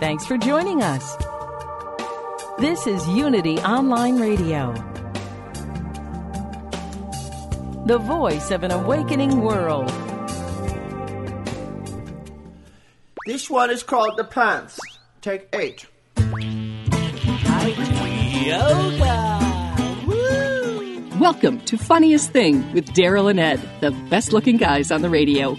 Thanks for joining us. This is Unity Online Radio, the voice of an awakening world. This one is called The Plants. Take eight. Welcome to Funniest Thing with Daryl and Ed, the best looking guys on the radio.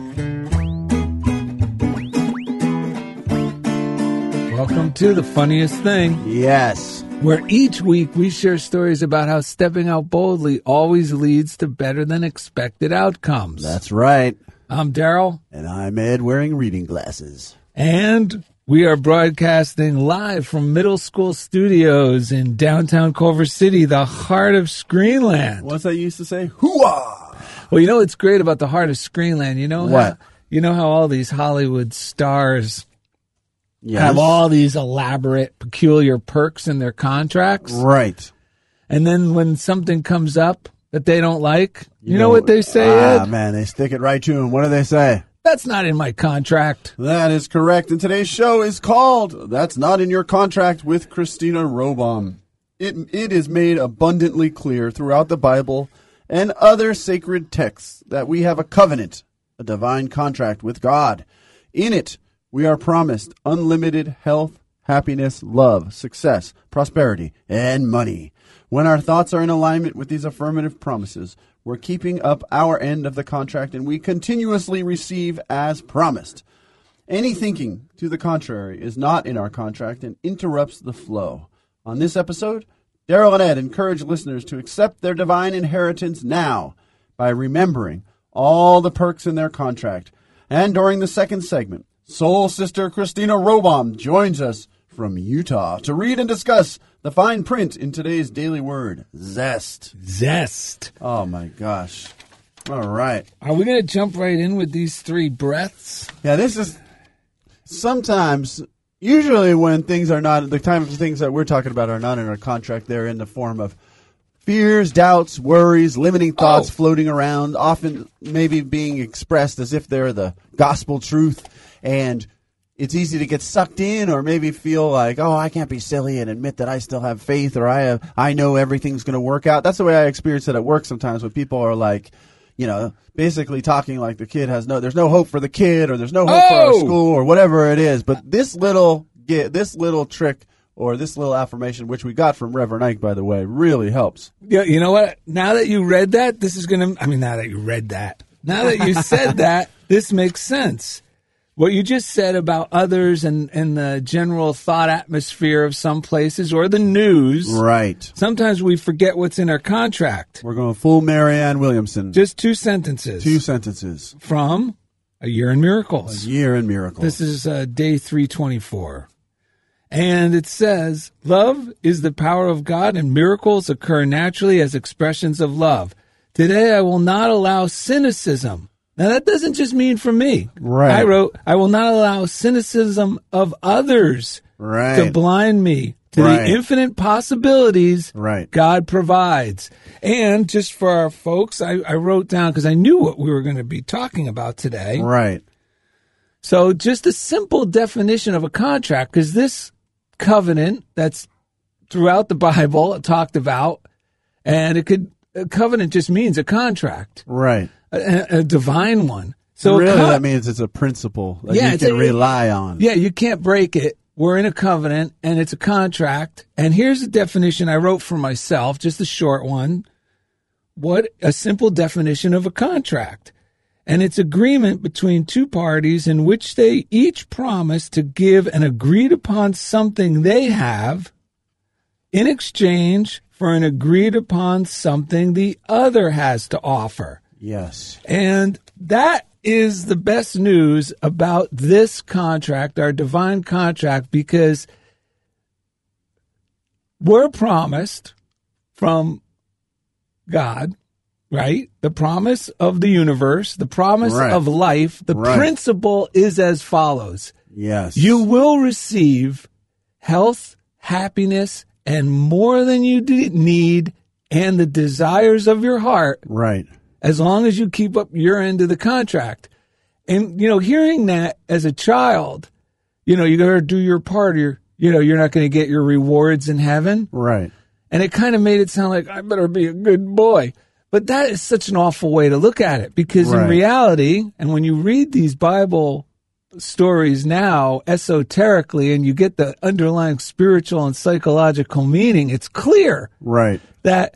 Welcome to the funniest thing, Yes. where each week we share stories about how stepping out boldly always leads to better than expected outcomes. That's right. I'm Daryl, And I'm Ed wearing reading glasses. and we are broadcasting live from middle school studios in downtown Culver City, the heart of Screenland. What's that used to say? Hooah! Well, you know what's great about the heart of Screenland? You know What? How, you know how all these Hollywood stars Yes. have all these elaborate, peculiar perks in their contracts? Right. And then when something comes up that they don't like, you, know, what they say, Ah, Ed? man, they stick it right to them. What do they say? That's not in my contract. That is correct. And today's show is called That's Not in Your Contract with Christina Robom. It, it is made abundantly clear throughout the Bible and other sacred texts that we have a covenant, a divine contract with God. In it, we are promised unlimited health, happiness, love, success, prosperity, and money. When our thoughts are in alignment with these affirmative promises, we're keeping up our end of the contract and we continuously receive as promised. Any thinking to the contrary is not in our contract and interrupts the flow. On this episode, Daryl and Ed encourage listeners to accept their divine inheritance now by remembering all the perks in their contract. And during the second segment, Soul Sister Christina Robom joins us from Utah to read and discuss the fine print in today's daily word, zest. Zest. Oh my gosh. All right. Are we going to jump right in with these three breaths? Yeah, this is sometimes, usually when things are not, the time of things that we're talking about are not in our contract, they're in the form of fears, doubts, worries, limiting thoughts Oh. floating around, often maybe being expressed as if they're the gospel truth. And it's easy to get sucked in or maybe feel like, oh, I can't be silly and admit that I still have faith or I have, I know everything's going to work out. That's the way I experience it at work sometimes when people are like, you know, basically talking like the kid has no, there's no hope for the kid or there's no hope for our Oh! school or whatever it is. But this little, get this little trick or this little affirmation, which we got from Reverend Ike, by the way, really helps. Yeah, you know what? Now that you read that, this is going to, I mean, now that you read that, now that you said that, this makes sense. What you just said about others and, and the general thought atmosphere of some places or the news. Right. Sometimes we forget what's in our contract. We're going full Marianne Williamson. Just two sentences two sentences. from A Year in Miracles. A Year in miracles. This is uh, day 324. And it says, Love is the power of God, and miracles occur naturally as expressions of love. Today, I will not allow cynicism. Now, that doesn't just mean for me. Right. I wrote, I will not allow cynicism of others Right. to blind me to Right. the infinite possibilities Right. God provides. And just for our folks, I, I wrote down because I knew what we were going to be talking about today. right. So, just a simple definition of a contract, because this covenant that's throughout the Bible talked about, and it could a covenant just means a contract, Right. a, a divine one. So, really, con- that means it's a principle that Yeah, you can a- rely on. yeah, you can't break it we're in a covenant and it's a contract. And here's a definition I wrote for myself, just a short one. What a simple definition of a contract. And it's agreement between two parties in which they each promise to give an agreed upon something they have in exchange for an agreed upon something the other has to offer. Yes. And that is the best news about this contract, our divine contract, because we're promised from God, right? The promise of the universe, the promise Right. of life. The Right. principle is as follows Yes. You will receive health, happiness, and more than you need, and the desires of your heart Right. as long as you keep up your end of the contract. And, you know, hearing that as a child, you know, you got to do your part or, you're, you know, you're not going to get your rewards in heaven. Right. And it kind of made it sound like I better be a good boy. But that is such an awful way to look at it because in reality, and when you read these Bible stories now esoterically and you get the underlying spiritual and psychological meaning, it's clear Right. that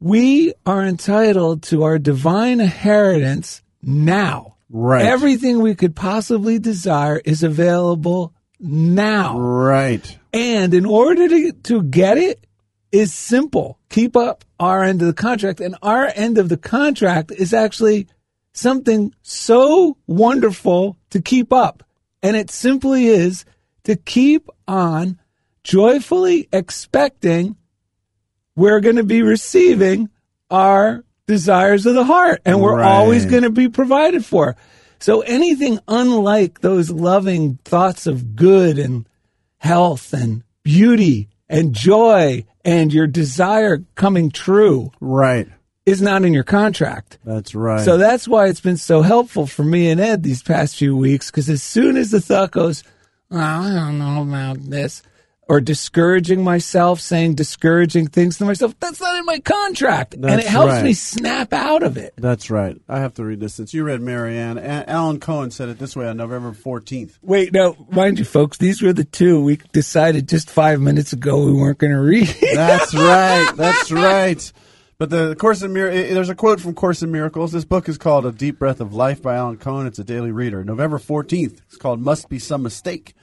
we are entitled to our divine inheritance now. Right. Everything we could possibly desire is available now. Right. And in order to, to get it is simple. Keep up our end of the contract. And our end of the contract is actually something so wonderful to keep up. And it simply is to keep on joyfully expecting we're going to be receiving our desires of the heart and we're Right. always going to be provided for. So anything unlike those loving thoughts of good and health and beauty and joy and your desire coming true Right. is not in your contract. That's right. So that's why it's been so helpful for me and Ed these past few weeks because as soon as the thought goes, well, I don't know about this, or discouraging myself, saying discouraging things to myself, that's not in my contract. and it helps right. me snap out of it. That's right. I have to read this since you read Marianne. A- Alan Cohen said it this way on November 14th. Wait, no, mind you, folks, these were the two we decided just five minutes ago we weren't going to read. That's right. That's right. But the Course in Mir- there's a quote from Course in Miracles. This book is called A Deep Breath of Life by Alan Cohen. It's a daily reader. November 14th. It's called Must Be Some Mistake.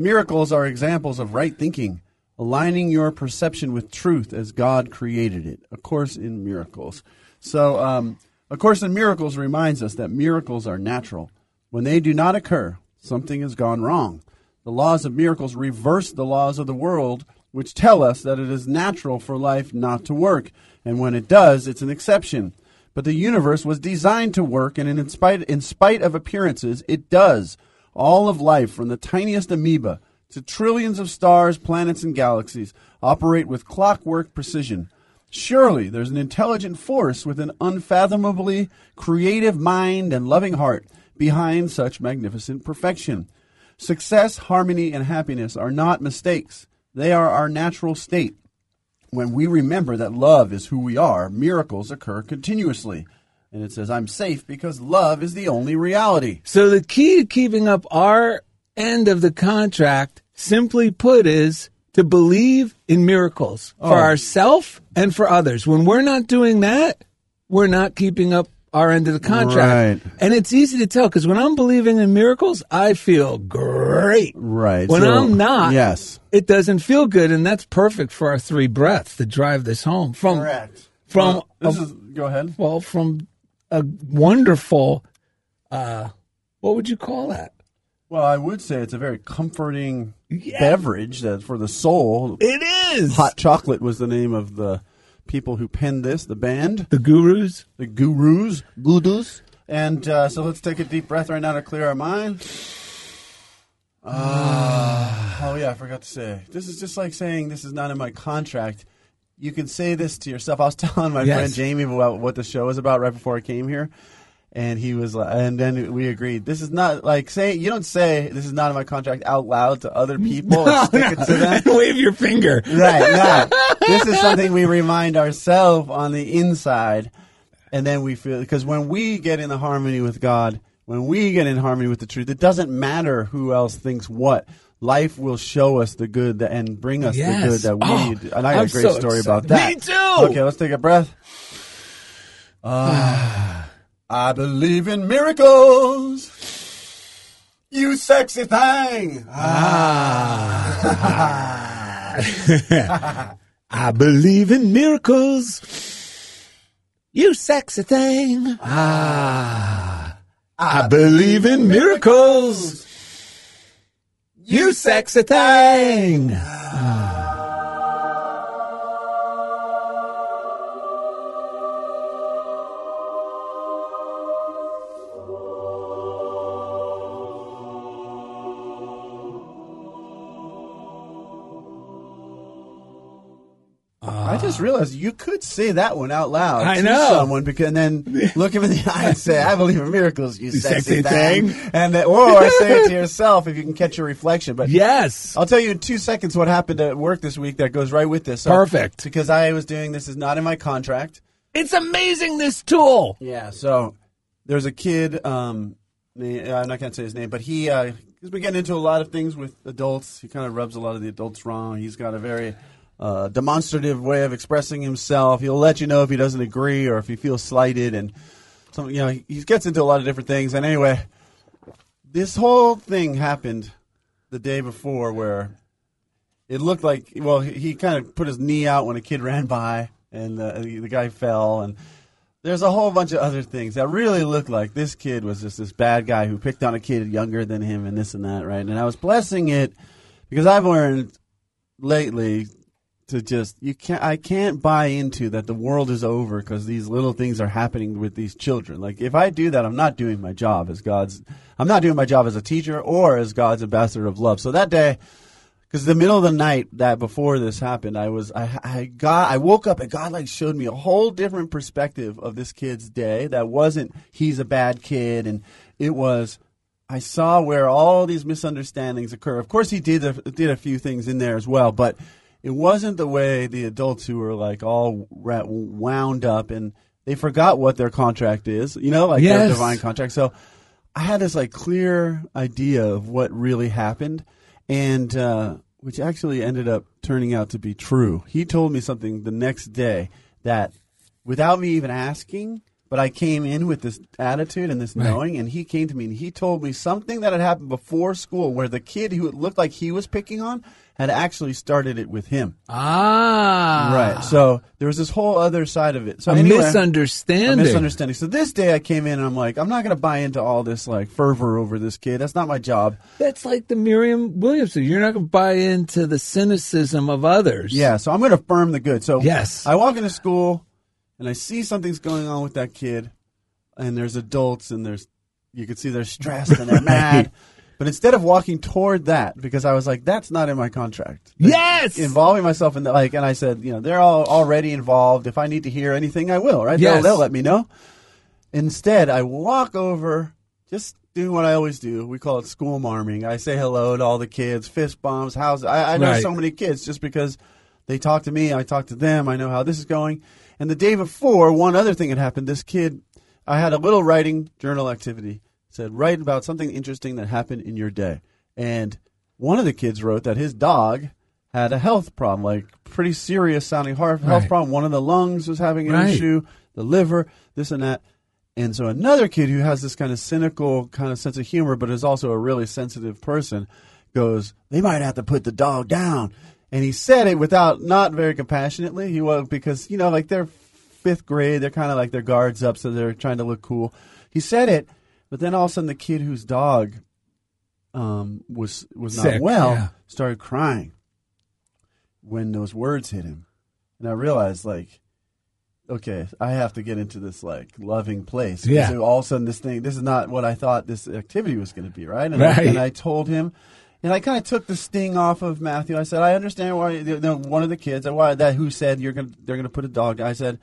Miracles are examples of right thinking, aligning your perception with truth as God created it. A Course in Miracles. So, um, A Course in Miracles reminds us that miracles are natural. When they do not occur, something has gone wrong. The laws of miracles reverse the laws of the world, which tell us that it is natural for life not to work, and when it does, it's an exception. But the universe was designed to work, and in spite, in spite of appearances, it does. All of life, from the tiniest amoeba to trillions of stars, planets, and galaxies, operate with clockwork precision. Surely there's an intelligent force with an unfathomably creative mind and loving heart behind such magnificent perfection. Success, harmony, and happiness are not mistakes. They are our natural state. When we remember that love is who we are, miracles occur continuously. And it says, I'm safe because love is the only reality. So the key to keeping up our end of the contract, simply put, is to believe in miracles for Oh. ourselves and for others. When we're not doing that, we're not keeping up our end of the contract. Right. And it's easy to tell because when I'm believing in miracles, I feel great. Right. When So- I'm not, Yes. it doesn't feel good. And that's perfect for our three breaths to drive this home from, Correct. from Well, this is, go ahead. well, from a wonderful, uh, what would you call that? Well, I would say it's a very comforting Yeah. beverage that for the soul. It is Hot Chocolate was the name of the people who penned this, the band, The gurus. the Gurus, Gurus. And uh, so let's take a deep breath right now to clear our mind. Ah, oh yeah, I forgot to say. This is just like saying this is not in my contract. You can say this to yourself. I was telling my Yes. friend Jamie about what the show is about right before I came here, and he was, like, and then we agreed. This is not like saying you don't say this is not in my contract out loud to other people stick it to them. Wave your finger. Right, no. this is something we remind ourselves on the inside, and then we feel because when we get in the harmony with God, when we get in harmony with the truth, it doesn't matter who else thinks what. Life will show us the good that, and bring us Yes. the good that we Oh, need. And I got I'm a great so story excited. about that. Me too. Okay, let's take a breath. Ah, I believe in miracles. You sexy thing. Ah. I believe in miracles. You sexy thing. Ah. I believe in miracles. You sexy thing. Just realized you could say that one out loud I to know. someone because and then look him in the eye and say, "I believe in miracles, you, sexy sexy, thing." thing. And then, or say it to yourself if you can catch your reflection. But Yes. I'll tell you in two seconds what happened at work this week that goes right with this. So- Perfect. Because I was doing this is not in my contract. It's amazing, this tool. Yeah. So there's a kid. Um, I'm not going to say his name, but he uh, he's been getting into a lot of things with adults. He kind of rubs a lot of the adults wrong. He's got a very demonstrative way of expressing himself. He'll let you know if he doesn't agree or if he feels slighted, and some, you know he, he gets into a lot of different things. And anyway, this whole thing happened the day before where it looked like well he, he kind of put his knee out when a kid ran by and uh, the, the guy fell and there's a whole bunch of other things that really looked like this kid was just this bad guy who picked on a kid younger than him and this and that right and i was blessing it because i've learned lately to just you can't i can't buy into that the world is over because these little things are happening with these children like if i do that i'm not doing my job as god's i'm not doing my job as a teacher or as god's ambassador of love so that day because the middle of the night that before this happened, I was I, I got I woke up and God like showed me a whole different perspective of this kid's day. That wasn't he's a bad kid, and it was I saw where all these misunderstandings occur. Of course, he did a, did a few things in there as well, but it wasn't the way the adults who were like all wound up and they forgot what their contract is. You know, like their divine contract. So I had this like clear idea of what really happened, and uh, which actually ended up turning out to be true. He told me something the next day that, without me even asking, but I came in with this attitude and this knowing, and he came to me and he told me something that had happened before school, where the kid who it looked like he was picking on had actually started it with him. Ah. Right. So there was this whole other side of it. So A anyway, misunderstanding. a misunderstanding. So this day I came in and I'm like, I'm not going to buy into all this like fervor over this kid. That's not my job. That's like the Marianne Williamson. You're not going to buy into the cynicism of others. Yeah. So I'm going to affirm the good. So Yes. I walk into school and I see something's going on with that kid, and there's adults and there's you can see they're stressed and they're mad. But instead of walking toward that, because I was like, that's not in my contract. Yes. involving myself in that, like and i said you know they're all already involved if i need to hear anything i will right Yes. they'll, they'll let me know instead i walk over just do what i always do we call it school marming i say hello to all the kids fist bumps how's i, I know Right. so many kids just because they talk to me i talk to them i know how this is going and the day before one other thing had happened this kid i had a little writing journal activity It said write about something interesting that happened in your day and one of the kids wrote that his dog had a health problem, like pretty serious sounding heart health Right. problem. One of the lungs was having an Right. issue, the liver, this and that. And so another kid who has this kind of cynical kind of sense of humor, but is also a really sensitive person, goes, "They might have to put the dog down." And he said it without not very compassionately. He was because you know, like they're fifth grade, they're kind of like their guards up, so they're trying to look cool. He said it, but then all of a sudden, the kid whose dog um, was was not Sick, well yeah. started crying when those words hit him, and I realized like, okay, I have to get into this like loving place. Yeah. All of a sudden, this thing, this is not what I thought this activity was going to be, right? And, I, Right. and I told him. And I kind of took the sting off of Matthew. I said, "I understand why." You know, one of the kids, why that who said you're going, they're going to put a dog. I said,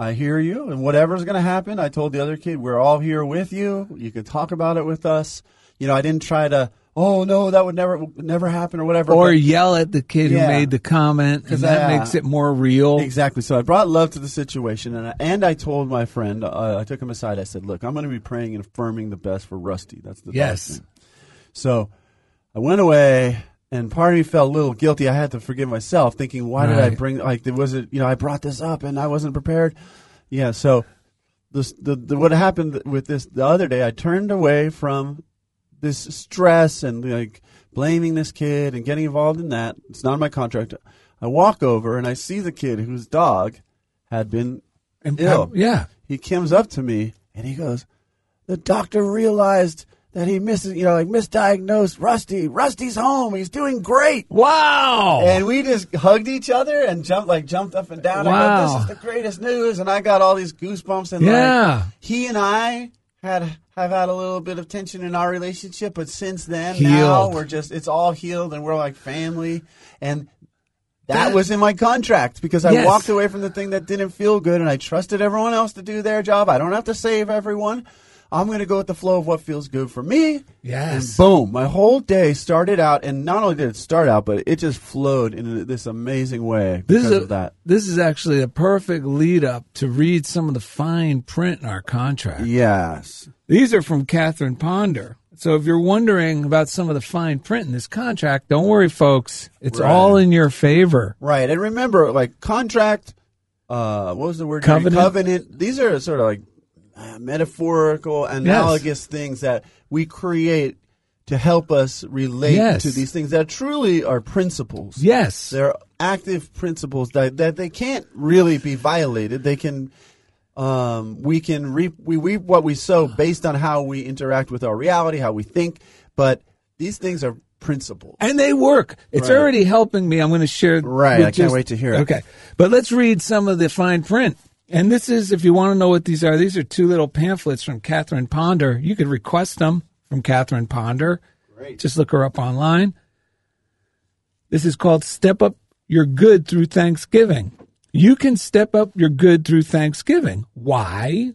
I hear you, and whatever's going to happen, I told the other kid, we're all here with you. You can talk about it with us. You know, I didn't try to oh no, that would never never happen or whatever. Or But- yell at the kid Yeah. who made the comment, because that I- makes it more real. Exactly. So I brought love to the situation, and I, and I told my friend, uh, I took him aside. I said, "Look, I'm going to be praying and affirming the best for Rusty. That's the Yes. name." So I went away, and part of me felt a little guilty. I had to forgive myself, thinking, "Why did I bring? Like, there was it? You know, I brought this up, and I wasn't prepared." Yeah. So this, the, the what happened with this the other day, I turned away from this stress and like blaming this kid and getting involved in that. It's not in my contract. I walk over and I see the kid whose dog had been And- ill. yeah. He comes up to me and he goes, "The doctor realized that he misses, you know, like misdiagnosed Rusty. Rusty's home. He's doing great." Wow. And we just hugged each other and jumped like jumped up and down. I Wow. go, this is the greatest news, and I got all these goosebumps. And Yeah. like, he and I had have had a little bit of tension in our relationship, but since then, now we're just it's all healed, and we're like family. And that was in my contract because I Yes. walked away from the thing that didn't feel good, and I trusted everyone else to do their job. I don't have to save everyone. I'm going to go with the flow of what feels good for me. Yes. And boom, my whole day started out, and not only did it start out, but it just flowed in this amazing way This because is a, of that. this is actually a perfect lead up to read some of the fine print in our contract. Yes. These are from Catherine Ponder. So if you're wondering about some of the fine print in this contract, don't worry, folks. It's Right. all in your favor. Right. And remember, like contract, uh, what was the word? Covenant. Covenant. These are sort of like uh, metaphorical, analogous things that we create to help us relate Yes. to these things that truly are principles. Yes. They're active principles that, that they can't really be violated. They can, um, we can reap, we reap what we sow based on how we interact with our reality, how we think. But these things are principles. And they work. It's Right. already helping me. I'm going to share. Right. I can't wait to hear it. Okay. But let's read some of the fine print. And this is, if you want to know what these are, these are two little pamphlets from Catherine Ponder. You could request them from Catherine Ponder. Great. Just look her up online. This is called Step Up Your Good Through Thanksgiving. You can step up your good through Thanksgiving. Why?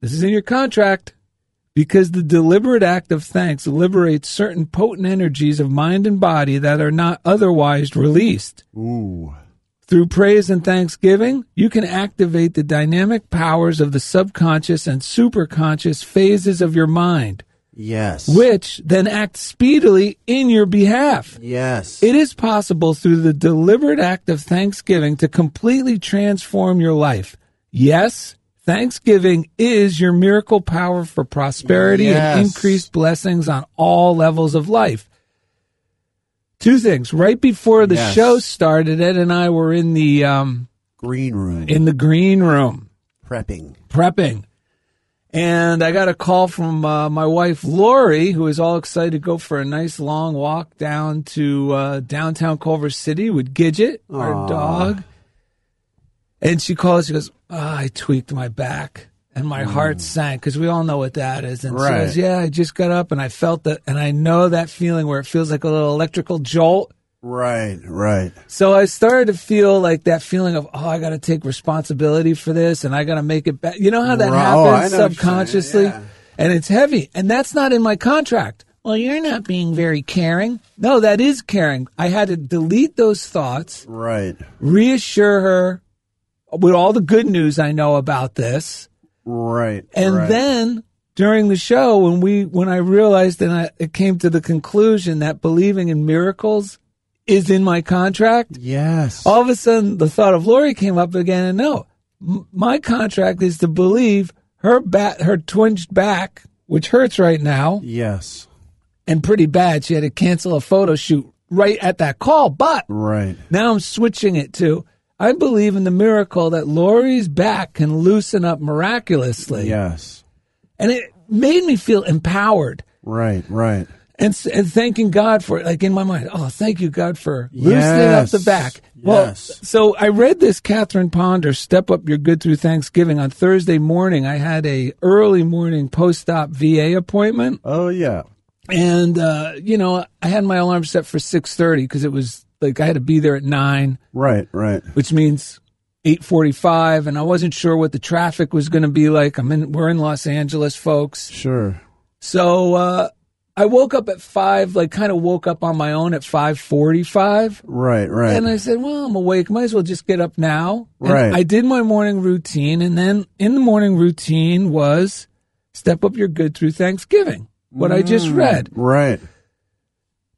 This is in your contract. Because the deliberate act of thanks liberates certain potent energies of mind and body that are not otherwise released. Ooh. Through praise and thanksgiving, you can activate the dynamic powers of the subconscious and superconscious phases of your mind, Yes. which then act speedily in your behalf. Yes. It is possible through the deliberate act of thanksgiving to completely transform your life. Yes, thanksgiving is your miracle power for prosperity Yes. and increased blessings on all levels of life. Two things. Right before the Yes. show started, Ed and I were in the um, Green room. in the green room prepping. prepping. And I got a call from uh, my wife Lori, who is all excited to go for a nice long walk down to uh, downtown Culver City with Gidget, our dog. And she calls. She goes, oh, "I tweaked my back, and my mm. heart sank because we all know what that is." And she Right. goes, "Yeah, I just got up and I felt that, and I know that feeling where it feels like a little electrical jolt." Right. Right. So I started to feel like that feeling of, oh, I got to take responsibility for this and I got to make it back. You know how that. Oh, happens know what you're saying, subconsciously? yeah. And it's heavy. And that's not in my contract. Well, you're not being very caring. No, that is caring. I had to delete those thoughts, Right. reassure her with all the good news I know about this. Right. And right. then during the show, when we, when I realized and I, it came to the conclusion that believing in miracles is in my contract, Yes. all of a sudden the thought of Lori came up again and no, m- my contract is to believe her bat, her twinged back, which hurts right now Yes. and pretty bad. She had to cancel a photo shoot right at that call, but Right. now I'm switching it to, I believe in the miracle that Lori's back can loosen up miraculously. Yes. And it made me feel empowered. Right. Right. And, and thanking God for it, like in my mind, oh, thank you, God, for loosening Yes. up the back. Well, Yes. so I read this Catherine Ponder, Step Up Your Good Through Thanksgiving on Thursday morning. I had a early morning post-op VA appointment. Oh yeah. And, uh, you know, I had my alarm set for 6.30 because it was like I had to be there at 9, Right. Right. which means 8.45. And I wasn't sure what the traffic was going to be like. I'm in, we're in Los Angeles, folks. Sure. So uh, I woke up at five, like kind of woke up on my own at five forty-five. Right, right. And I said, well, I'm awake. Might as well just get up now. And Right. I did my morning routine. And then in the morning routine was step up your good through Thanksgiving, what I Mm. just read. right.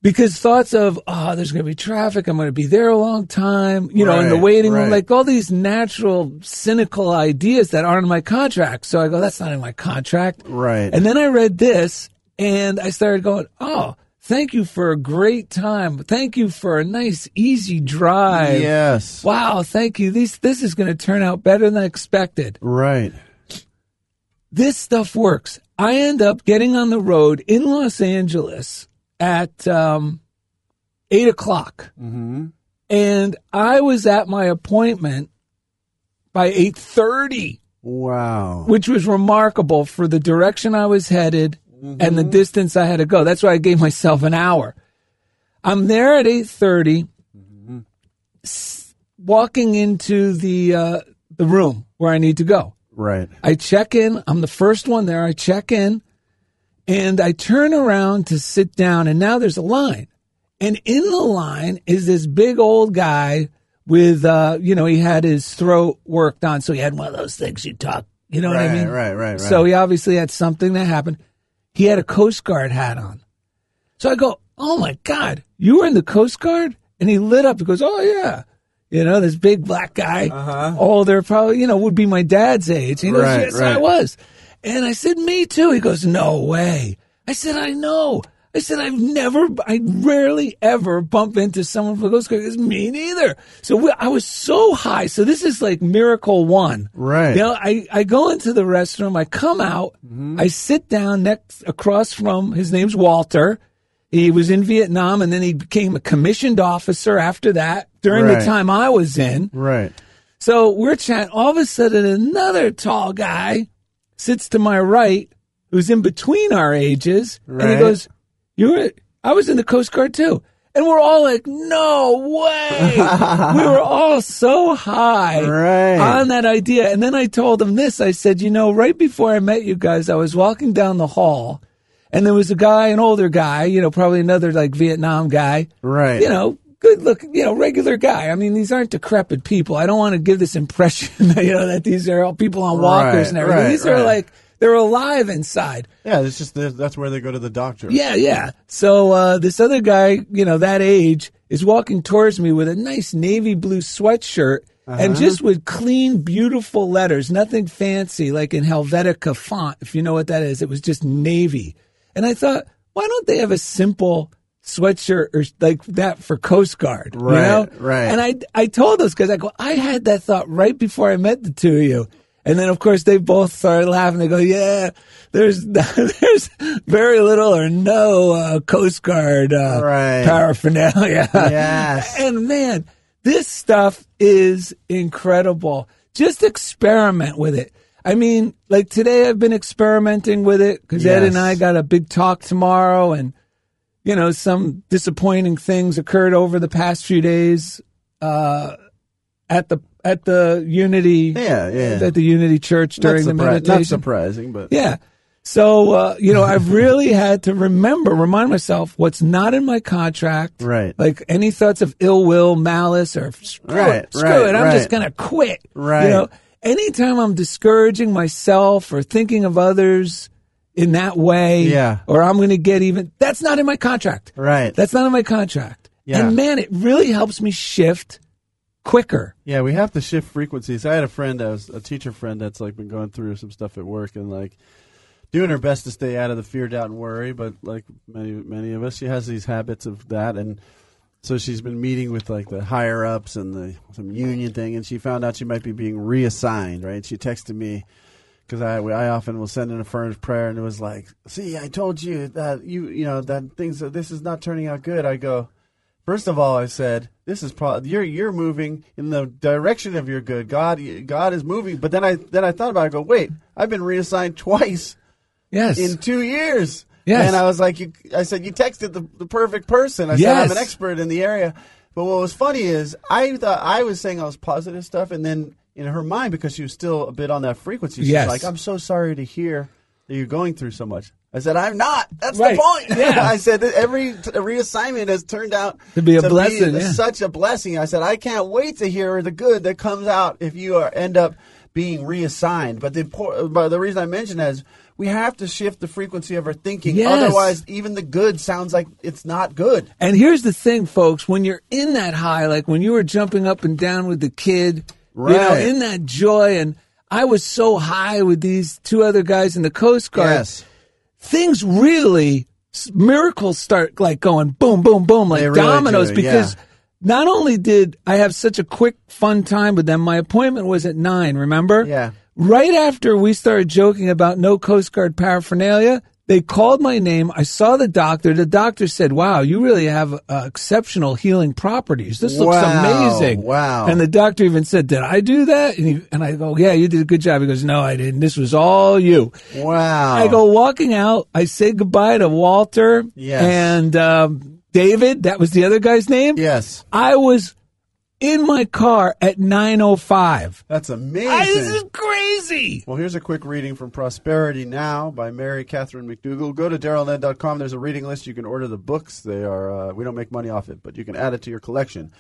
Because thoughts of, oh, there's going to be traffic. I'm going to be there a long time, you know, in the Right, waiting room, right. like all these natural, cynical ideas that aren't in my contract. So I go, that's not in my contract. Right. And then I read this and I started going, oh, thank you for a great time. Thank you for a nice, easy drive. yes. Wow, thank you. This this is going to turn out better than expected. Right. This stuff works. I end up getting on the road in Los Angeles at um, eight o'clock, Mm-hmm. and I was at my appointment by eight thirty, Wow. which was remarkable for the direction I was headed and Mm-hmm. the distance I had to go. That's why I gave myself an hour. I'm there at eight thirty, s- walking into the uh, the room where I need to go. Right. I check in. I'm the first one there. I check in and I turn around to sit down, and now there's a line. And in the line is this big old guy with, uh, you know, he had his throat worked on. So he had one of those things you talk, you know what I mean? right, right, right. So he obviously had something that happened. He had a Coast Guard hat on. So I go, Oh my God, you were in the Coast Guard? And he lit up. He goes, Oh, yeah. You know, this big black guy, uh-huh. older, probably, you know, would be my dad's age. He goes, Right, Yes, I was. And I said, Me too. He goes, No way. I said, I know. I said, I've never, I rarely ever bump into someone who goes, He goes, Me neither. So we, I was so high. So this is like miracle one. Right. You know, I, I go into the restroom, I come out, Mm-hmm. I sit down next across from his name's Walter. He was in Vietnam and then he became a commissioned officer after that during the time I was in. Right. So we're chatting. All of a sudden, another tall guy sits to my right, who's in between our ages, and he goes, "You were? I was in the Coast Guard too." And we're all like, "No way!" we were all so high Right. on that idea. And then I told him this. I said, "You know, right before I met you guys, I was walking down the hall." And there was a guy, an older guy, you know, probably another like Vietnam guy, Right. you know, good look, you know, regular guy. I mean, these aren't decrepit people. I don't want to give this impression, that, you know, that these are all people on walkers Right, and everything. right, these are like they're alive inside. Yeah, it's just that's where they go to the doctor. Yeah, yeah. So uh, this other guy, you know, that age, is walking towards me with a nice navy blue sweatshirt and just with clean, beautiful letters, nothing fancy, like in Helvetica font, if you know what that is. It was just navy. And I thought, why don't they have a simple sweatshirt or like that for Coast Guard? You Right, know? right. And I I told those guys, I go, I had that thought right before I met the two of you. And then, of course, they both started laughing. They go, "Yeah, there's there's very little or no uh, Coast Guard uh, Right. paraphernalia." Yes. and man, this stuff is incredible. Just experiment with it. I mean, like today, I've been experimenting with it because Ed and I got a big talk tomorrow, and you know, some disappointing things occurred over the past few days uh, at the at the Unity Yeah, yeah. at the Unity Church during not the surpri- meditation. Not surprising, but Yeah. So uh, you know, I've really had to remember, remind myself what's not in my contract. Right. Like any thoughts of ill will, malice, or screw Right, it, screw right, it, I'm right. just gonna quit. Right. You know, anytime I'm discouraging myself or thinking of others in that way, Yeah. or I'm gonna get even. That's not in my contract. right. That's not in my contract. Yeah. And man, it really helps me shift quicker. Yeah, we have to shift frequencies. I had a friend, that was a teacher friend, that's like been going through some stuff at work and like doing her best to stay out of the fear, doubt, and worry. But like many many of us, she has these habits of that, and so she's been meeting with like the higher ups and the some union thing, and she found out she might be being reassigned. Right? She texted me because I I often will send in a furnace prayer, and it was like, "See, I told you that you you know that things this is not turning out good." I go. First of all, I said this is pro- you're you're moving in the direction of your good. God God is moving, but then I then I thought about it. I go, wait, I've been reassigned twice Yes. in two years. Yes. and I was like, you, I said you texted the, the perfect person. I said I'm an expert in the area. But what was funny is I thought I was saying all this positive stuff, and then in her mind, because she was still a bit on that frequency, she's Yes. like, I'm so sorry to hear are you're going through so much?" I said, "I'm not. That's Right. the point." Yeah. I said that every t- reassignment has turned out To be a blessing, yeah. such a blessing. I said, "I can't wait to hear the good that comes out if you are, end up being reassigned." But the but the reason I mentioned that is we have to shift the frequency of our thinking. Yes. Otherwise, even the good sounds like it's not good. And here's the thing, folks, when you're in that high, like when you were jumping up and down with the kid, you know, in that joy, and I was so high with these two other guys in the Coast Guard, Yes. things really, miracles start like going boom, boom, boom, like really dominoes do, because yeah. not only did I have such a quick, fun time with them, my appointment was at nine, remember? Yeah. Right after we started joking about no Coast Guard paraphernalia, they called my name. I saw the doctor. The doctor said, "Wow, you really have uh, exceptional healing properties. This looks Wow, amazing." wow. And the doctor even said, "Did I do that?" And, he, and I go, "Yeah, you did a good job." He goes, "No, I didn't. This was all you." Wow. I go walking out. I say goodbye to Walter Yes. and um, David. That was the other guy's name. Yes. I was in my car at nine oh five. That's amazing. This is crazy. Well, here's a quick reading from Prosperity Now by Mary Katherine MacDougall. Go to darylned.com. There's a reading list. You can order the books. They are uh, we don't make money off it, but you can add it to your collection.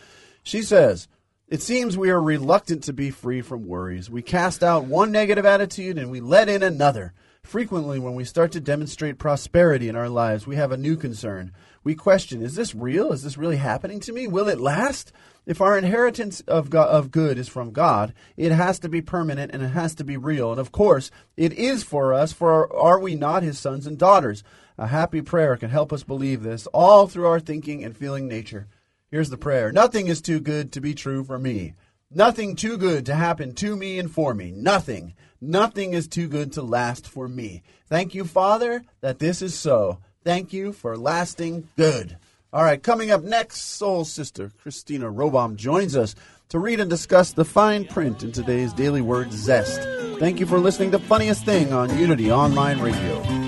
She says, "It seems we are reluctant to be free from worries. We cast out one negative attitude and we let in another. Frequently, when we start to demonstrate prosperity in our lives, we have a new concern. We question, is this real? Is this really happening to me? Will it last? If our inheritance of go- of good is from God, it has to be permanent and it has to be real. And of course, it is for us, for are we not his sons and daughters? A happy prayer can help us believe this all through our thinking and feeling nature. Here's the prayer. Nothing is too good to be true for me. Nothing too good to happen to me and for me. Nothing. Nothing is too good to last for me. Thank you, Father, that this is so. Thank you for lasting good. All right, coming up next, Soul Sister Christina Robom joins us to read and discuss the fine print in today's Daily Word Zest. Thank you for listening to Funniest Thing on Unity Online Radio.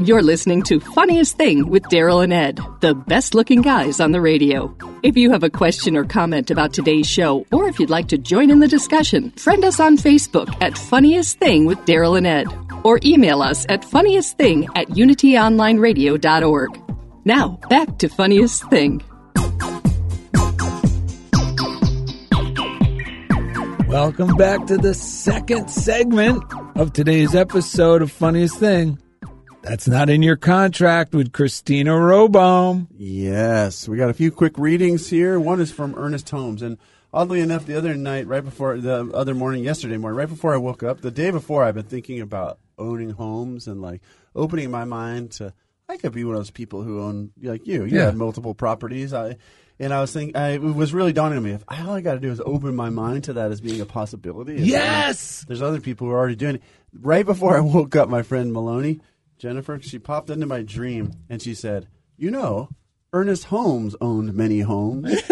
You're listening to Funniest Thing with Daryl and Ed, the best looking guys on the radio. If you have a question or comment about today's show, or if you'd like to join in the discussion, friend us on Facebook at Funniest Thing with Daryl and Ed, or email us at funniestthing at unityonlineradio.org. Now, back to Funniest Thing. Welcome back to the second segment of today's episode of Funniest Thing. That's not in your contract with Christina Robaum. Yes, we got a few quick readings here. One is from Ernest Holmes, and oddly enough, the other night, right before the other morning, yesterday morning, right before I woke up, the day before, I've been thinking about owning homes and like opening my mind to. I could be one of those people who own like you. You Yeah. had multiple properties. I and I was thinking, I, it was really dawning on me. If all I got to do is open my mind to that as being a possibility. Yes! there's other people who are already doing it. Right before I woke up, my friend Maloney, Jennifer, she popped into my dream and she said, "You know, Ernest Holmes owned many homes." and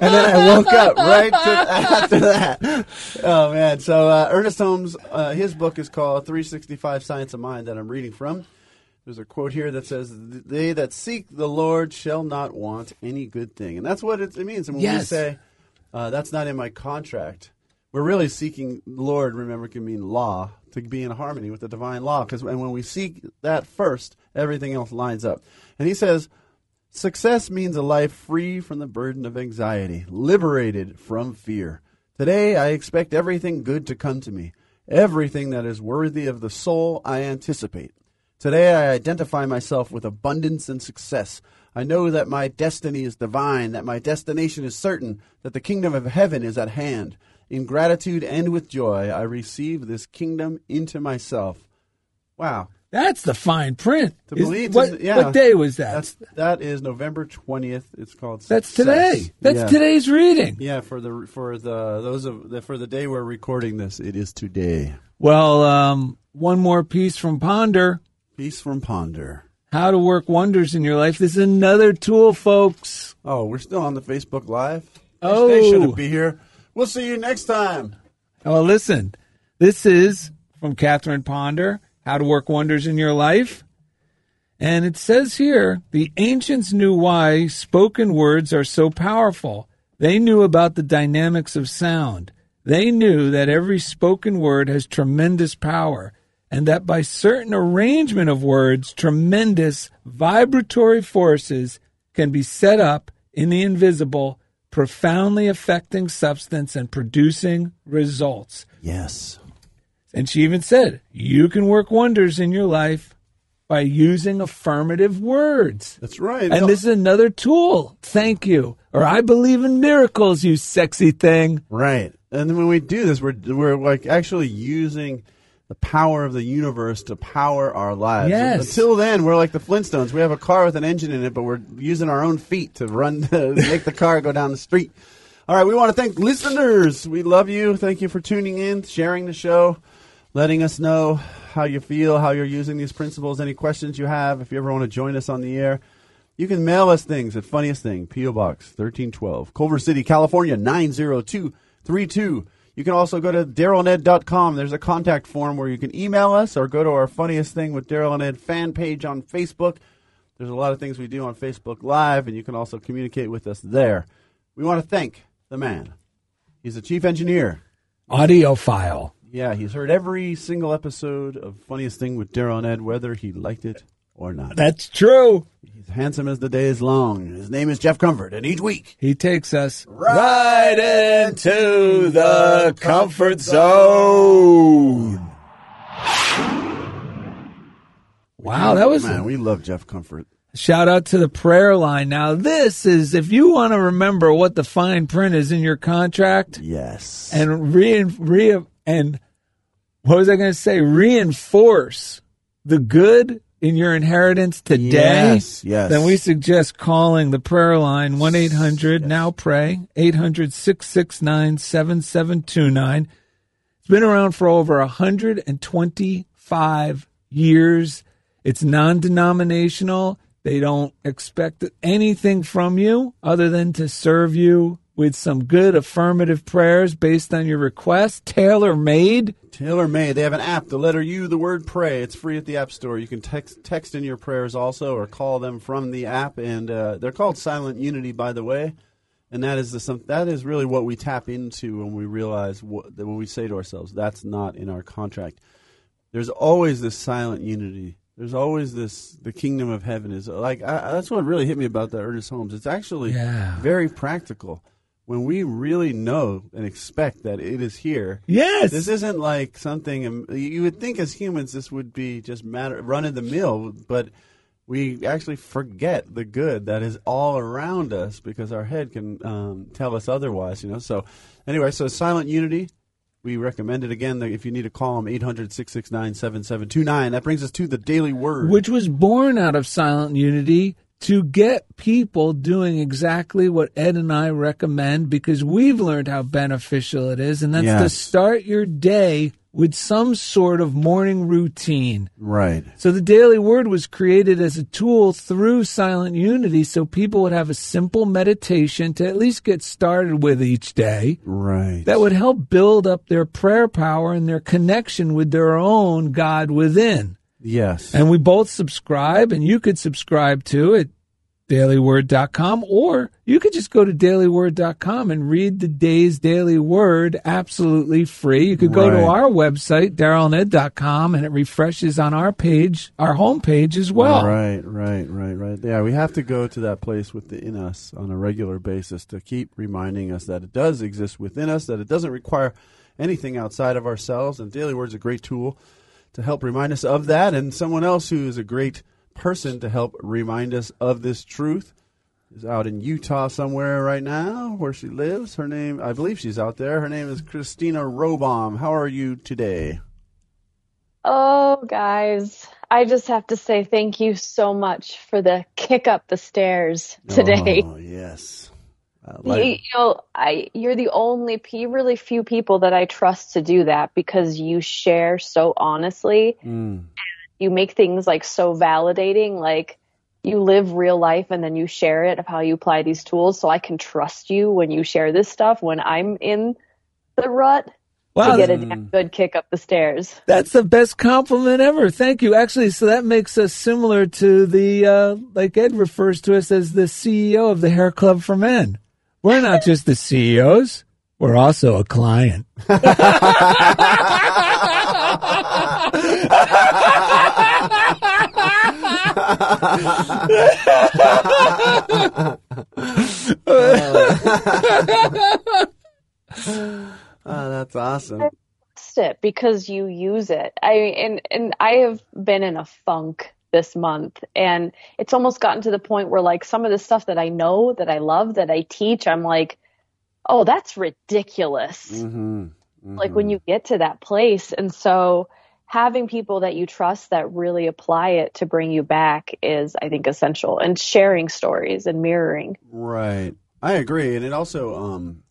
then I woke up right to, after that. Oh man! So uh, Ernest Holmes, uh, his book is called "365 Science of Mind" that I'm reading from. There's a quote here that says, "They that seek the Lord shall not want any good thing," and that's what it, it means. And when we say uh, that's not in my contract, we're really seeking Lord. Remember, can mean law to be in harmony with the divine law. Because and when we seek that first, everything else lines up. And he says, success means a life free from the burden of anxiety, liberated from fear. Today, I expect everything good to come to me. Everything that is worthy of the soul, I anticipate. Today, I identify myself with abundance and success. I know that my destiny is divine, that my destination is certain, that the kingdom of heaven is at hand. In gratitude and with joy, I receive this kingdom into myself. Wow. That's the fine print. To Is- believe, what, yeah. what day was that? That's that is November twentieth. It's called. That's Success. today. That's yeah. today's reading. Yeah, for the for the those of the, for the day we're recording this, it is today. Well, um, one more piece from Ponder. Peace from Ponder. how to work wonders in your life. This is another tool, folks. Oh, we're still on the Facebook Live. Oh. They shouldn't be here. We'll see you next time. Well, listen, this is from Catherine Ponder, How to Work Wonders in Your Life. And it says here the ancients knew why spoken words are so powerful. They knew about the dynamics of sound. They knew that every spoken word has tremendous power, and that by certain arrangement of words, tremendous vibratory forces can be set up in the invisible, profoundly affecting substance and producing results. Yes. And she even said, you can work wonders in your life by using affirmative words. That's right. And this is another tool. Thank you. Or I believe in miracles, you sexy thing. Right. And when we do this, we're we're like actually using the power of the universe to power our lives. Yes. Until then, we're like the Flintstones. We have a car with an engine in it, but we're using our own feet to run to make the car go down the street. All right, we want to thank listeners. We love you. Thank you for tuning in, sharing the show, letting us know how you feel, how you're using these principles, any questions you have. If you ever want to join us on the air, you can mail us things at Funniest Thing, P.O. Box 1312, Culver City, California 90232. You can also go to darylanded.com. There's a contact form where you can email us or go to our Funniest Thing with Daryl and Ed fan page on Facebook. There's a lot of things we do on Facebook Live, and you can also communicate with us there. We want to thank the man. He's the chief engineer. Audiophile. Yeah, he's heard every single episode of Funniest Thing with Daryl and Ed, whether he liked it or not. That's true. He's handsome as the day is long. His name is Jeff Comfort, and each week He takes us right into the comfort zone. Wow, that was man. We love Jeff Comfort. shout out to the prayer line. Now, this is if you want to remember what the fine print is in your contract Yes, and re, re and what was I going to say? Reinforce the good in your inheritance today. Yes, yes. Then we suggest calling the prayer line 1 800 now pray 800 669 7729. It's been around for over 125 years. It's non denominational. They don't expect anything from you other than to serve you with some good affirmative prayers based on your request, tailor made. Tailor made. They have an app, the letter U, the word pray. It's free at the App Store. You can text text in your prayers also, or call them from the app. And uh, they're called Silent Unity, by the way. And that is the that is really what we tap into when we realize what, that when we say to ourselves, "That's not in our contract." There's always this silent unity. There's always this. The kingdom of heaven is like I, that's what really hit me about the Ernest Holmes. It's actually Yeah. very practical when we really know and expect that it is here. Yes. This isn't like something um, you would think as humans this would be just matter run of the mill, but we actually forget the good that is all around us because our head can um, tell us otherwise. You know. So anyway, so silent unity. We recommend it again. If you need to call them 800 669 7729. That brings us to the daily word. which was born out of silent unity to get people doing exactly what Ed and I recommend because we've learned how beneficial it is, and that's to start your day with some sort of morning routine. right. So the daily word was created as a tool through silent unity so people would have a simple meditation to at least get started with each day Right. that would help build up their prayer power and their connection with their own God within. Yes. And we both subscribe, and you could subscribe to it dailyword.com, or you could just go to dailyword.com and read the day's daily word absolutely free. You could go to our website, darylanded.com, and it refreshes on our page, our homepage as well. Right, right, right, right. Yeah, we have to go to that place within us on a regular basis to keep reminding us that it does exist within us, that it doesn't require anything outside of ourselves. And Daily Word's a great tool to help remind us of that. And someone else who is a great person to help remind us of this truth is out in Utah somewhere right now where she lives. Her name, I believe she's out there. Her name is Christina Robohm. How are you today? Oh, guys, I just have to say thank you so much for the kick up the stairs oh, today. Oh, yes. You, like- you know, I you're the only p really few people that I trust to do that because you share so honestly. Mm. you make things like so validating, like you live real life and then you share it of how you apply these tools. So I can trust you when you share this stuff when I'm in the rut Wow, to get a damn good kick up the stairs. That's the best compliment ever. Thank you. Actually, so that makes us similar to the, uh, like Ed refers to us as the CEO of the Hair Club for Men. We're not just the CEOs, we're also a client. Oh, that's awesome. It because you use it. I and and I have been in a funk this month and it's almost gotten to the point where like some of the stuff that I know that I love that I teach I'm like oh that's ridiculous. Mm-hmm. Like when you get to that place and so having people that you trust that really apply it to bring you back is I think essential and sharing stories and mirroring. Right. I agree, and it also um,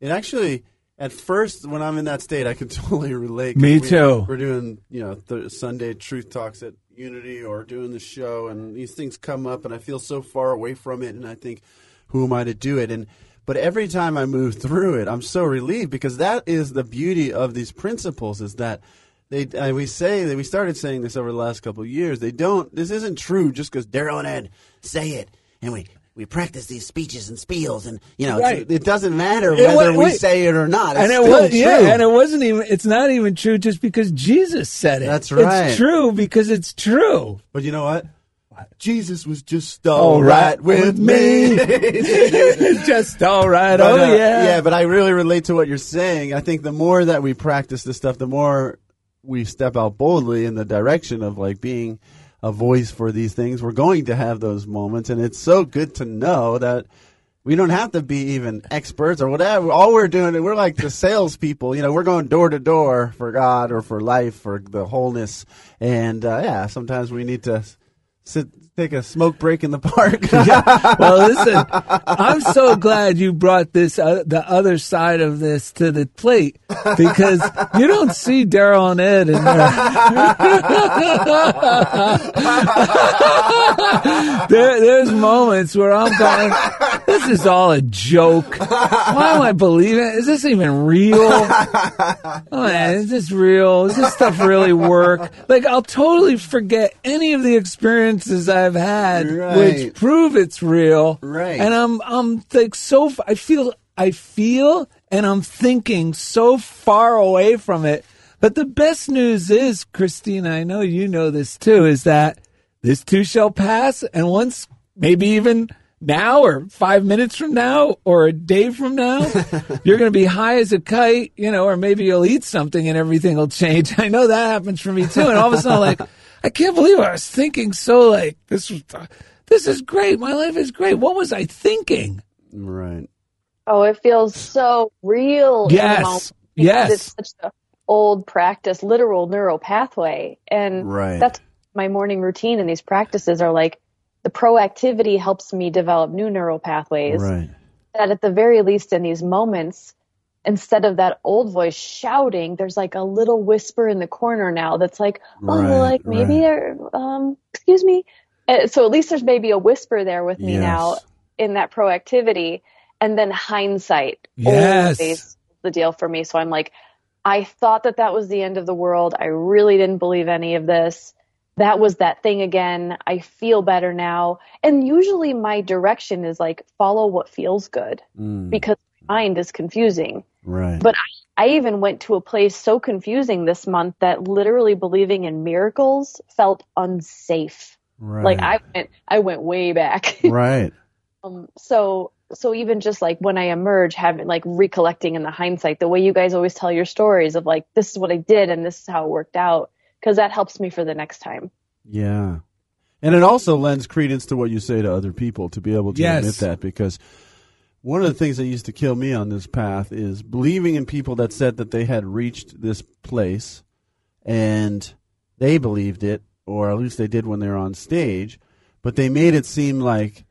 it actually at first when I'm in that state, I can totally relate. Me we- too. We're doing you know th- Sunday truth talks at Unity or doing the show, and these things come up, and I feel so far away from it, and I think, who am I to do it? And but every time I move through it, I'm so relieved because that is the beauty of these principles is that. They, we say that we started saying this over the last couple of years. They don't. This isn't true just because Daryl and Ed say it, and we we practice these speeches and spiels, and you know, Right. it doesn't matter It whether wa- we wait. say it or not. It's and it still was, true. yeah, and it wasn't even, it's not even true just because Jesus said it. That's right. It's true because it's true. But you know what? Jesus was just All all right right with me. just all right. But, oh, uh, yeah. yeah. But I really relate to what you're saying. I think the more that we practice this stuff, the more we step out boldly in the direction of like being a voice for these things. We're going to have those moments, and it's so good to know that. We don't have to be even experts or whatever. All we're doing, we're like the salespeople. You know, we're going door to door for God or for life, for the wholeness. And uh, yeah, sometimes we need to sit, take a smoke break in the park. well, listen, I'm so glad you brought this uh, the other side of this to the plate because you don't see Daryl and Ed in there. there. There's moments where I'm going, this is all a joke. Why am I believing? it? Is this even real? Oh, man, is this real? Does this stuff really work? Like, I'll totally forget any of the experiences I've had, which prove it's real. Right. And I'm, I'm like so, I feel, I feel and I'm thinking so far away from it. But the best news is, Christina, I know you know this too, is that this too shall pass. And once, maybe even now or five minutes from now or a day from now, you're going to be high as a kite, you know, or maybe you'll eat something and everything will change. I know that happens for me too. And all of a sudden, I'm like, I can't believe I was thinking so like this was, this is great. My life is great. What was I thinking? right. Oh, it feels so real. in Yes. Yes. It's such an old practice, literal neural pathway. And Right. that's my morning routine. And these practices are like the proactivity helps me develop new neural pathways. Right. That at the very least in these moments, instead of that old voice shouting, there's like a little whisper in the corner now that's like, oh, Right, like maybe right. there, um, excuse me. Uh, So at least there's maybe a whisper there with me Yes. now in that proactivity. And then hindsight Yes. the deal for me. So I'm like, I thought that that was the end of the world. I really didn't believe any of this. That was that thing again. I feel better now. And usually my direction is like follow what feels good Mm, because mind is confusing. Right. But I, I even went to a place so confusing this month that literally believing in miracles felt unsafe. right. Like I went, I went way back. right. Um, so so even just like when I emerge, having like recollecting in the hindsight, the way you guys always tell your stories of like this is what I did and this is how it worked out, because that helps me for the next time. Yeah. And it also lends credence to what you say to other people to be able to Yes. admit that because one of the things that used to kill me on this path is believing in people that said that they had reached this place and they believed it, or at least they did when they were on stage, but they made it seem like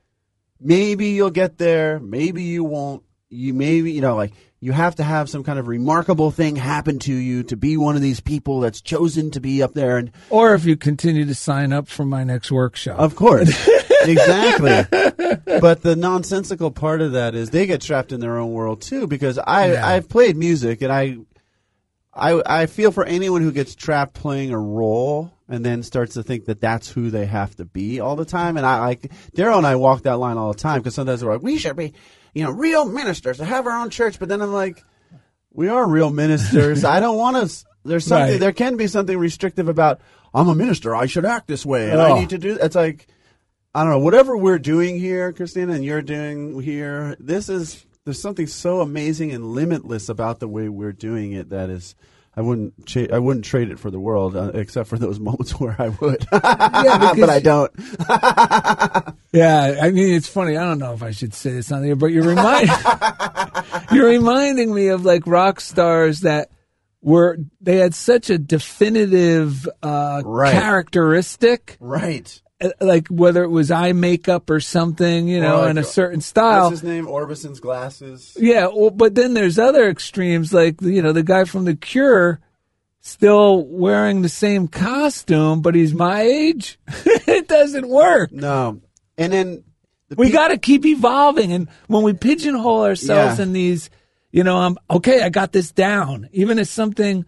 maybe you'll get there, maybe you won't. You maybe you know like you have to have some kind of remarkable thing happen to you to be one of these people that's chosen to be up there. And Or if you continue to sign up for my next workshop. of course, exactly. But the nonsensical part of that is they get trapped in their own world too. Because I Yeah. I've played music and I. I, I feel for anyone who gets trapped playing a role and then starts to think that that's who they have to be all the time. And I like Daryl and I walk that line all the time because sometimes we're like, we should be, you know, real ministers to have our own church. But then I'm like, we are real ministers. I don't want to. There's something. Right. There can be something restrictive about. I'm a minister. I should act this way, and Oh. I need to do. It's like I don't know. Whatever we're doing here, Christina, and you're doing here. This is there's something so amazing and limitless about the way we're doing it that is. I wouldn't. Cha- I wouldn't trade it for the world, uh, except for those moments where I would. yeah, but I don't. Yeah, I mean it's funny. I don't know if I should say this on air, but you're remind you're reminding me of like rock stars that were they had such a definitive uh, Right. characteristic, Right. Uh, like whether it was eye makeup or something, you know, like, in a certain style. What's his name? Orbison's glasses. Yeah, well, but then there's other extremes, like you know the guy from The Cure, still wearing the same costume, but he's my age. it doesn't work. No. And then the We peop- got to keep evolving, and when we pigeonhole ourselves Yeah. in these, you know, I'm okay. I got this down, even as something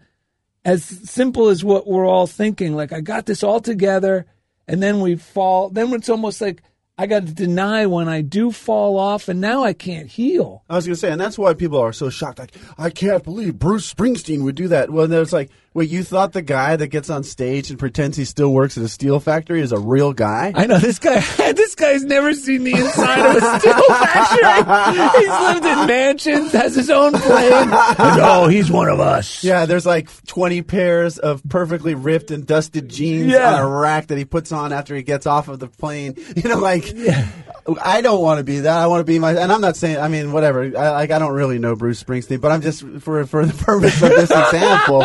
as simple as what we're all thinking. Like I got this all together, and then we fall. Then it's almost like I got to deny when I do fall off, and now I can't heal. I was going to say, and that's why people are so shocked. Like, I can't believe Bruce Springsteen would do that. Well, then it's like, wait, you thought the guy that gets on stage and pretends he still works at a steel factory is a real guy? I know this guy. This guy's never seen the inside of a steel factory. He's lived in mansions, has his own plane. And, oh, he's one of us. yeah, there's like 20 pairs of perfectly ripped and dusted jeans Yeah. on a rack that he puts on after he gets off of the plane. You know, like, I don't want to be that. I want to be my, and I'm not saying, I mean, whatever. I, like, I don't really know Bruce Springsteen, but I'm just, for, for the purpose of this example,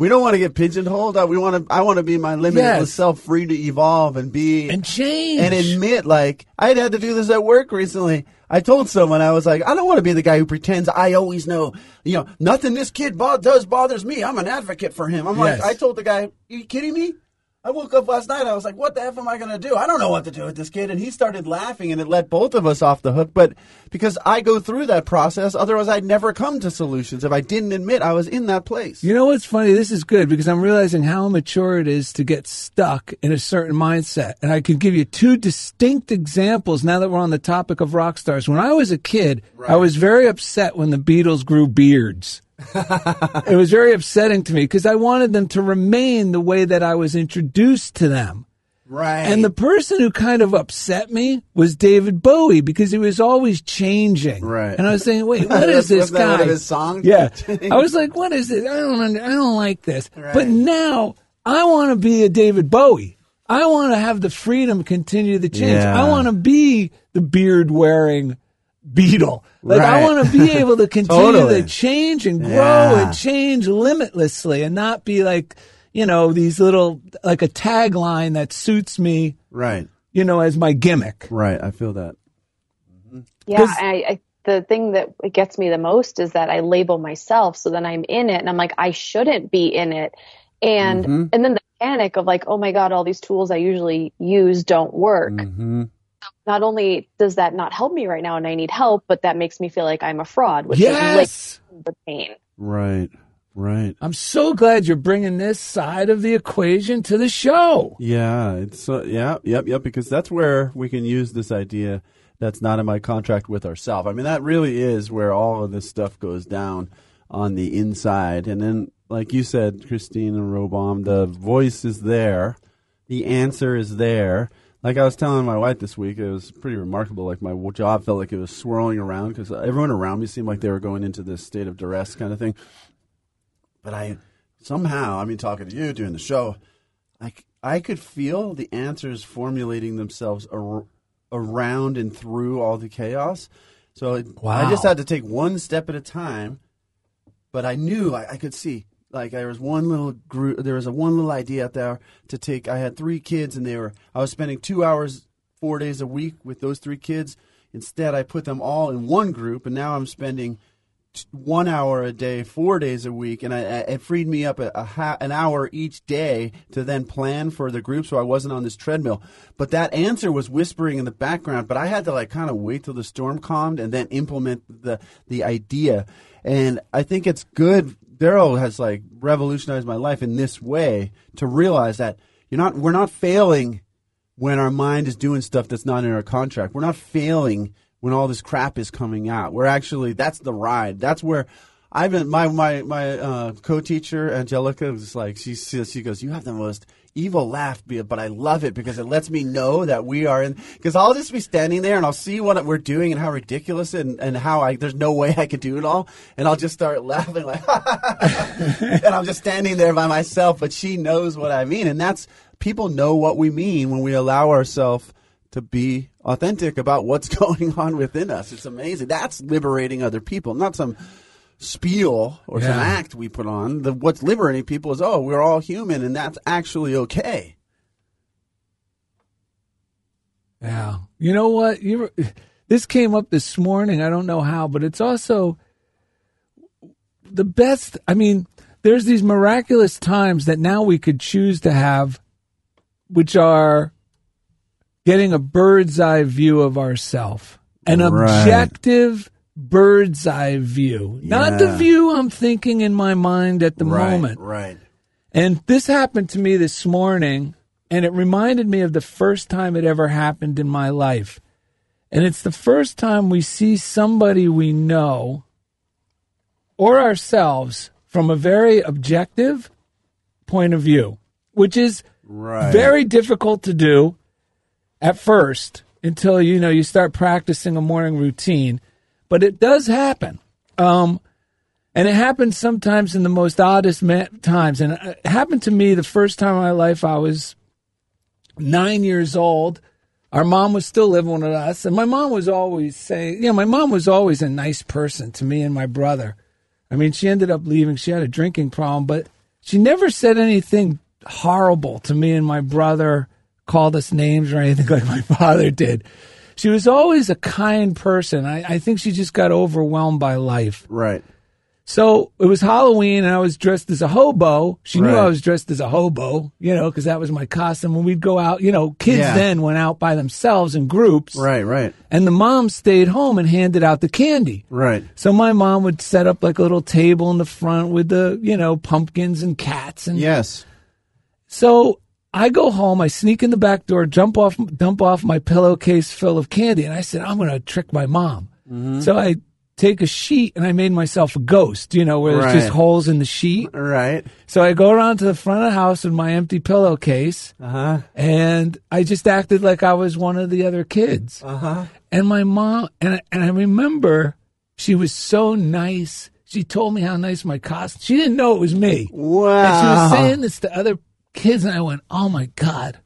we don't want to get pigeonholed. Uh, We want to, I want to be my limitless Yes. self, free to evolve and be, And change. and admit like I had to do this at work recently. I told someone I was like, I don't want to be the guy who pretends I always know. You know, nothing this kid bo- does bothers me. I'm an advocate for him. I'm Yes. like, I told the guy, Are you kidding me? I woke up last night. And I was like, what the F am I going to do? I don't know what to do with this kid. And he started laughing and it let both of us off the hook. But because I go through that process, otherwise I'd never come to solutions if I didn't admit I was in that place. You know what's funny? This is good because I'm realizing how immature it is to get stuck in a certain mindset. And I can give you two distinct examples now that we're on the topic of rock stars. When I was a kid, I was very upset when the Beatles grew beards. It was very upsetting to me because I wanted them to remain the way that I was introduced to them. Right. And the person who kind of upset me was David Bowie because he was always changing. Right. And I was saying, wait, what is this guy? his songs? Yeah. I was like, what is it? I don't, under- I don't like this. Right. But now I want to be a David Bowie. I want to have the freedom to continue the change. Yeah. I want to be the beard wearing Beatle. Like I want to be able to continue Totally. to change and grow Yeah. and change limitlessly and not be like, you know, these little like a tagline that suits me, right. you know, as my gimmick. Right. I feel that. Yeah. I, I the thing that gets me the most is that I label myself, so then I'm in it, and I'm like, I shouldn't be in it, and Mm-hmm. and then the panic of like, oh my god, all these tools I usually use don't work. Mm-hmm. Not only does that not help me right now, and I need help, but that makes me feel like I'm a fraud, which is Yes. like the pain. Right. Right. I'm so glad you're bringing this side of the equation to the show. Yeah, it's uh, yeah, yep, yep. Because that's where we can use this idea that's not in my contract with ourselves. I mean, that really is where all of this stuff goes down on the inside. And then, like you said, Christine and Robohm, the voice is there, the answer is there. Like I was telling my wife this week, it was pretty remarkable. Like my job felt like it was swirling around because everyone around me seemed like they were going into this state of duress kind of thing. But I somehow, I mean, talking to you doing the show, i could feel the answers formulating themselves ar- around and through all the chaos. So it, I just had to take one step at a time. But I knew I, I could see like there was one little group, there was a one little idea out there to take. I had three kids, and they were I was spending two hours four days a week with those three kids. Instead, I put them all in one group, and now I'm spending one hour a day, four days a week, and I, it freed me up a, a ha- an hour each day to then plan for the group, so I wasn't on this treadmill. But that answer was whispering in the background, but I had to like kind of wait till the storm calmed and then implement the the idea. And I think it's good. Daryl has like revolutionized my life in this way to realize that you're not we're not failing when our mind is doing stuff that's not in our contract. We're not failing when all this crap is coming out. We're actually that's the ride. That's where I've been. My my my uh, co-teacher Angelica was like she says she goes, "You have the most." Evil laugh, but I love it because it lets me know that we are in. Because I'll just be standing there and I'll see what we're doing and how ridiculous and, and how I there's no way I could do it all, and I'll just start laughing like, and I'm just standing there by myself. But she knows what I mean, and that's people know what we mean when we allow ourselves to be authentic about what's going on within us. It's amazing. That's liberating other people, not some spiel or some act we put on. The, what's liberating people is, oh, we're all human, and that's actually okay. Yeah. You know what? You this came up this morning. I don't know how, but it's also the best. I mean, there's these miraculous times that now we could choose to have, which are getting a bird's eye view of ourself, an Right. objective bird's eye view, not the view I'm thinking in my mind at the right, moment. right. And this happened to me this morning, and it reminded me of the first time it ever happened in my life. And it's the first time we see somebody we know or ourselves from a very objective point of view, which is Right. very difficult to do at first until you know you start practicing a morning routine. But it does happen. Um, and it happens sometimes in the most oddest ma- times. And it happened to me the first time in my life. I was nine years old. Our mom was still living with us. And my mom was always saying, you know, my mom was always a nice person to me and my brother. I mean, she ended up leaving. She had a drinking problem, but she never said anything horrible to me and my brother, called us names or anything like my father did. She was always a kind person. I, I think she just got overwhelmed by life. Right. So it was Halloween, and I was dressed as a hobo. She knew Right. I was dressed as a hobo, you know, because that was my costume. When we'd go out, you know, kids Yeah. then went out by themselves in groups, Right, right, and the mom stayed home and handed out the candy. right. So my mom would set up like a little table in the front with the, you know, pumpkins and cats and Yes. so I go home, I sneak in the back door, jump off, dump off my pillowcase full of candy, and I said, I'm going to trick my mom. Mm-hmm. So I take a sheet and I made myself a ghost, you know, where there's just holes in the sheet. Right. So I go around to the front of the house with my empty pillowcase, Uh huh. and I just acted like I was one of the other kids. Uh huh. And my mom, and I, and I remember she was so nice. She told me how nice my costume. She didn't know it was me. Wow. And she was saying this to other kids, and I went, "Oh my god!"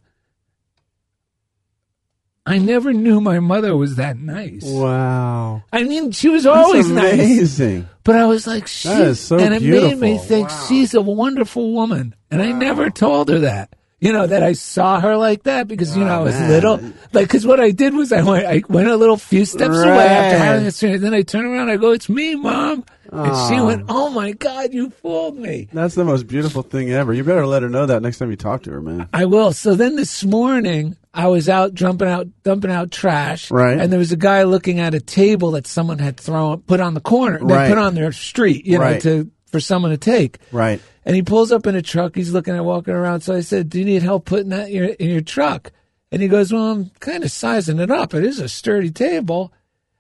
I never knew my mother was that nice. Wow. I mean, she was always That's nice, amazing. but I was like, she, That is so and it made me beautiful. think she's a wonderful woman, and I never told her that. You know that I saw her like that because you know oh, I was Oh, man. little. Like, because what I did was I went, I went a little few steps away after having this, and then I turn around, I go, "It's me, mom," and she went, "Oh my god, you fooled me." That's the most beautiful thing ever. You better let her know that next time you talk to her, man. I will. So then this morning, I was out jumping out, dumping out trash. Right. And there was a guy looking at a table that someone had thrown, put on the corner, they Right. put on their street, you know, Right. to for someone to take. Right. And he pulls up in a truck. He's looking at walking around. So I said, "Do you need help putting that in your, in your truck?" And he goes, "Well, I'm kind of sizing it up. It is a sturdy table."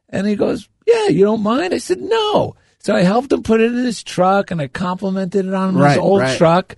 And he goes, "Yeah, you don't mind?" I said, "No." So I helped him put it in his truck, and I complimented it on Right, his old right. truck.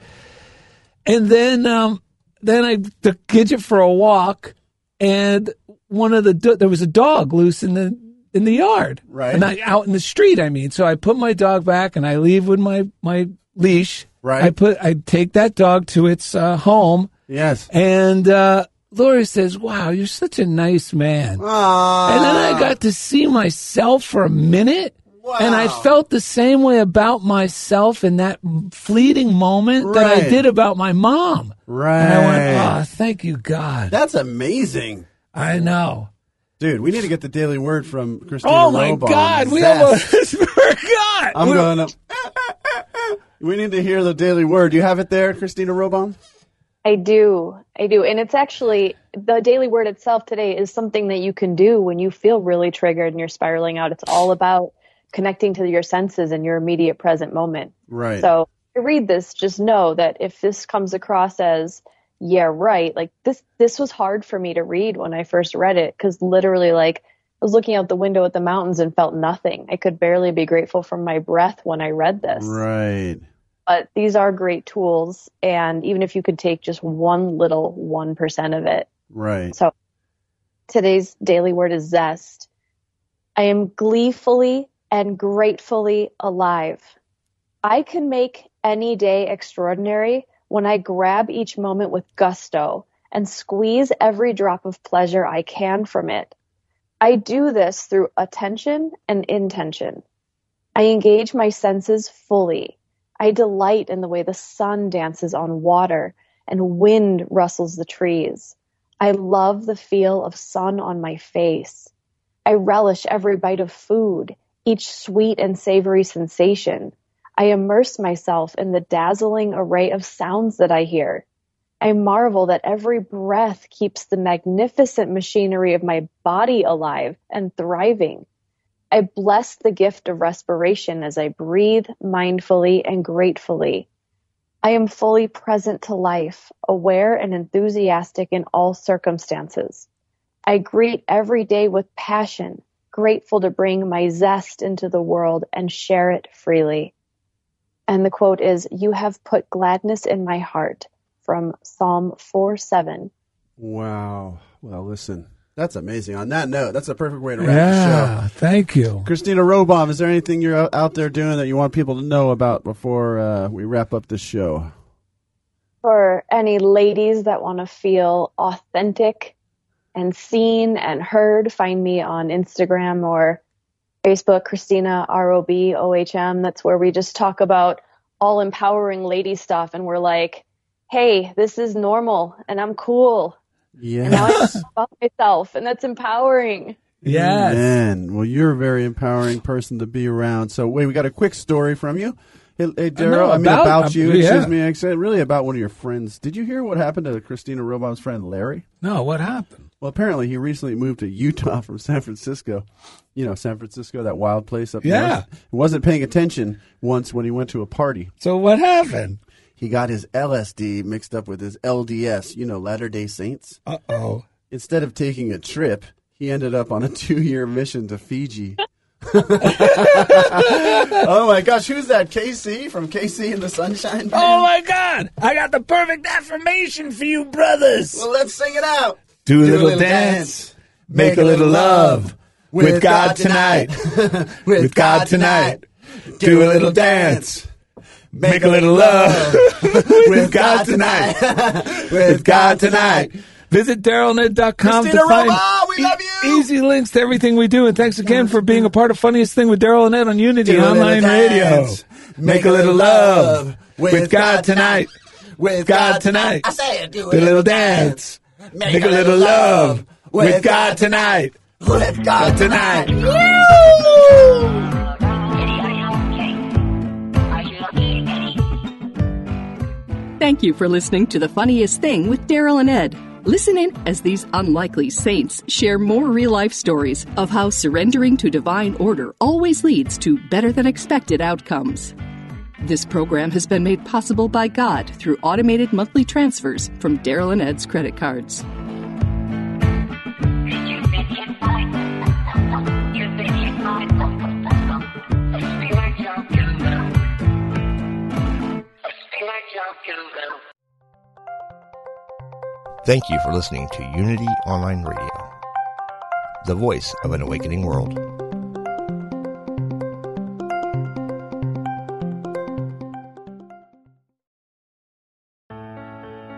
And then, um, then I took Gidget for a walk, and one of the do- there was a dog loose in the in the yard, Right. And I, out in the street. I mean, so I put my dog back, and I leave with my my leash. Right. I put I take that dog to its uh, home, Yes. and uh, Lori says, "Wow, you're such a nice man." Aww. And then I got to see myself for a minute. And I felt the same way about myself in that fleeting moment that I did about my mom. Right. And I went, oh, thank you, God. That's amazing. I know. Dude, we need to get the daily word from Christina Oh, my Robohm. God. We Zest. almost forgot. I'm going up. We need to hear the daily word. Do you have it there, Christina Robohm? I do. I do. And it's actually the daily word itself today is something that you can do when you feel really triggered and you're spiraling out. It's all about connecting to your senses and your immediate present moment. Right. So if you read this, just know that if this comes across as, yeah, right, like this, this was hard for me to read when I first read it because literally like I was looking out the window at the mountains and felt nothing. I could barely be grateful for my breath when I read this. Right. But these are great tools. And even if you could take just one little 1% of it. Right. So today's daily word is zest. I am gleefully and gratefully alive. I can make any day extraordinary when I grab each moment with gusto and squeeze every drop of pleasure I can from it. I do this through attention and intention. I engage my senses fully. I delight in the way the sun dances on water and wind rustles the trees. I love the feel of sun on my face. I relish every bite of food, each sweet and savory sensation. I immerse myself in the dazzling array of sounds that I hear. I marvel that every breath keeps the magnificent machinery of my body alive and thriving. I bless the gift of respiration as I breathe mindfully and gratefully. I am fully present to life, aware and enthusiastic in all circumstances. I greet every day with passion, grateful to bring my zest into the world and share it freely. And the quote is, You have put gladness in my heart from Psalm 4 7. Wow. Well, listen, that's amazing. On that note, that's a perfect way to wrap the Yeah, show. thank you. Christina Robohm, is there anything you're out- out there doing that you want people to know about before uh, we wrap up the show? For any ladies that want to feel authentic and seen and heard, find me on Instagram or Facebook, Christina R O B O H M. That's where we just talk about all empowering lady stuff. And we're like, hey, this is normal and I'm cool. Yeah. And now I Yes. can love myself. And that's empowering. Yes. Amen. Well, you're a very empowering person to be around. So, wait, we got a quick story from you. Hey, hey Daryl, know, I mean, about- about, you. yeah. Excuse me. I said really about one of your friends. Did you hear what happened to Christina Robohm's friend Larry? No, what happened? Well, apparently he recently moved to Utah from San Francisco. You know, San Francisco, that wild place up there. Yeah. He wasn't paying attention once when he went to a party. So what happened? He got his LSD mixed up with his LDS, you know, Latter day Saints. Uh oh. Instead of taking a trip, he ended up on a two year mission to Fiji. oh my gosh, who's that? KC from KC and the Sunshine Band? Oh my God! I got the perfect affirmation for you, brothers. Well, let's sing it out. Do a little dance, make a little love with God tonight. With God tonight, do a little dance, make a little love with God tonight. With God tonight. Visit DarylandEd.com to find Roma, we love you. easy links to everything we do. And thanks again for being a part of Funniest Thing with Daryl and Ed on Unity Do Online Radio. dance, Make a little love with God tonight. With God tonight. I say it. Do Do a little dance. Make a little love with God tonight. With God Tonight. Thank you for listening to The Funniest Thing with Daryl and Ed. Listen in as these unlikely saints share more real life stories of how surrendering to divine order always leads to better than expected outcomes. This program has been made possible by God through automated monthly transfers from Daryl and Ed's credit cards. Thank you for listening to Unity Online Radio, the voice of an awakening world.